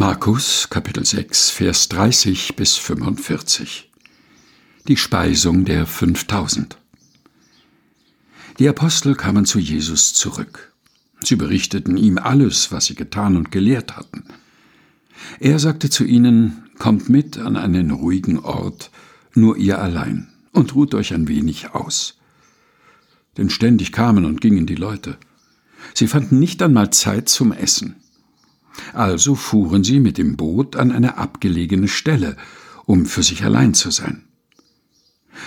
Markus Kapitel 6 Vers 30 bis 45 Die Speisung der 5000 Die Apostel kamen zu Jesus zurück. Sie berichteten ihm alles, was sie getan und gelehrt hatten. Er sagte zu ihnen, Kommt mit an einen ruhigen Ort, nur ihr allein, und ruht euch ein wenig aus. Denn ständig kamen und gingen die Leute. Sie fanden nicht einmal Zeit zum Essen. Also fuhren sie mit dem Boot an eine abgelegene Stelle, um für sich allein zu sein.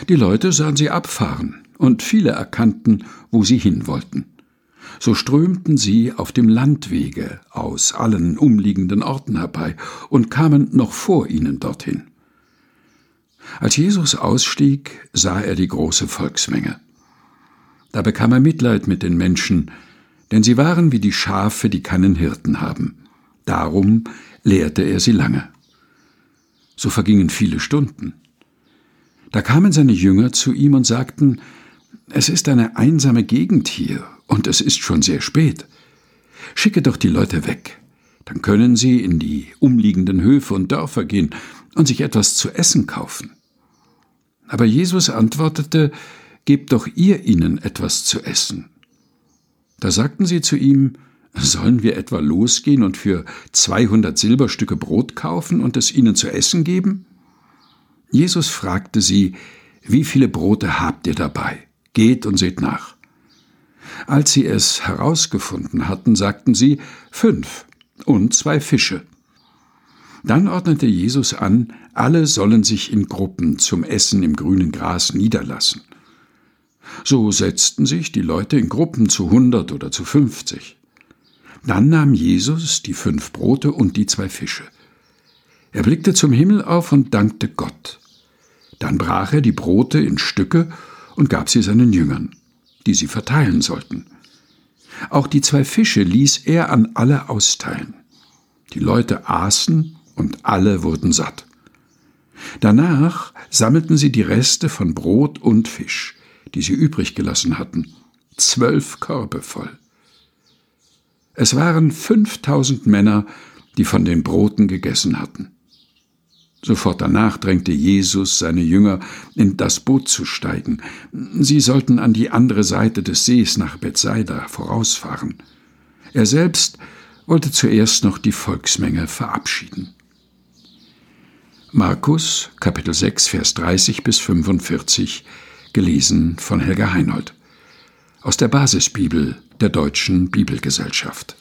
Die Leute sahen sie abfahren, und viele erkannten, wo sie hin wollten. So strömten sie auf dem Landwege aus allen umliegenden Orten herbei und kamen noch vor ihnen dorthin. Als Jesus ausstieg, sah er die große Volksmenge. Da bekam er Mitleid mit den Menschen, denn sie waren wie die Schafe, die keinen Hirten haben. Darum lehrte er sie lange. So vergingen viele Stunden. Da kamen seine Jünger zu ihm und sagten, es ist eine einsame Gegend hier, und es ist schon sehr spät. Schicke doch die Leute weg, dann können sie in die umliegenden Höfe und Dörfer gehen und sich etwas zu essen kaufen. Aber Jesus antwortete, Gebt doch ihr ihnen etwas zu essen. Da sagten sie zu ihm, Sollen wir etwa losgehen und für zweihundert Silberstücke Brot kaufen und es ihnen zu essen geben? Jesus fragte sie, Wie viele Brote habt ihr dabei? Geht und seht nach. Als sie es herausgefunden hatten, sagten sie, Fünf und zwei Fische. Dann ordnete Jesus an, alle sollen sich in Gruppen zum Essen im grünen Gras niederlassen. So setzten sich die Leute in Gruppen zu hundert oder zu fünfzig. Dann nahm Jesus die fünf Brote und die zwei Fische. Er blickte zum Himmel auf und dankte Gott. Dann brach er die Brote in Stücke und gab sie seinen Jüngern, die sie verteilen sollten. Auch die zwei Fische ließ er an alle austeilen. Die Leute aßen und alle wurden satt. Danach sammelten sie die Reste von Brot und Fisch, die sie übrig gelassen hatten, zwölf Körbe voll. Es waren fünftausend Männer, die von den Broten gegessen hatten. Sofort danach drängte Jesus seine Jünger, in das Boot zu steigen. Sie sollten an die andere Seite des Sees nach Bethsaida vorausfahren. Er selbst wollte zuerst noch die Volksmenge verabschieden. Markus Kapitel 6 Vers 30 bis 45 gelesen von Helga Heinold aus der Basisbibel der Deutschen Bibelgesellschaft.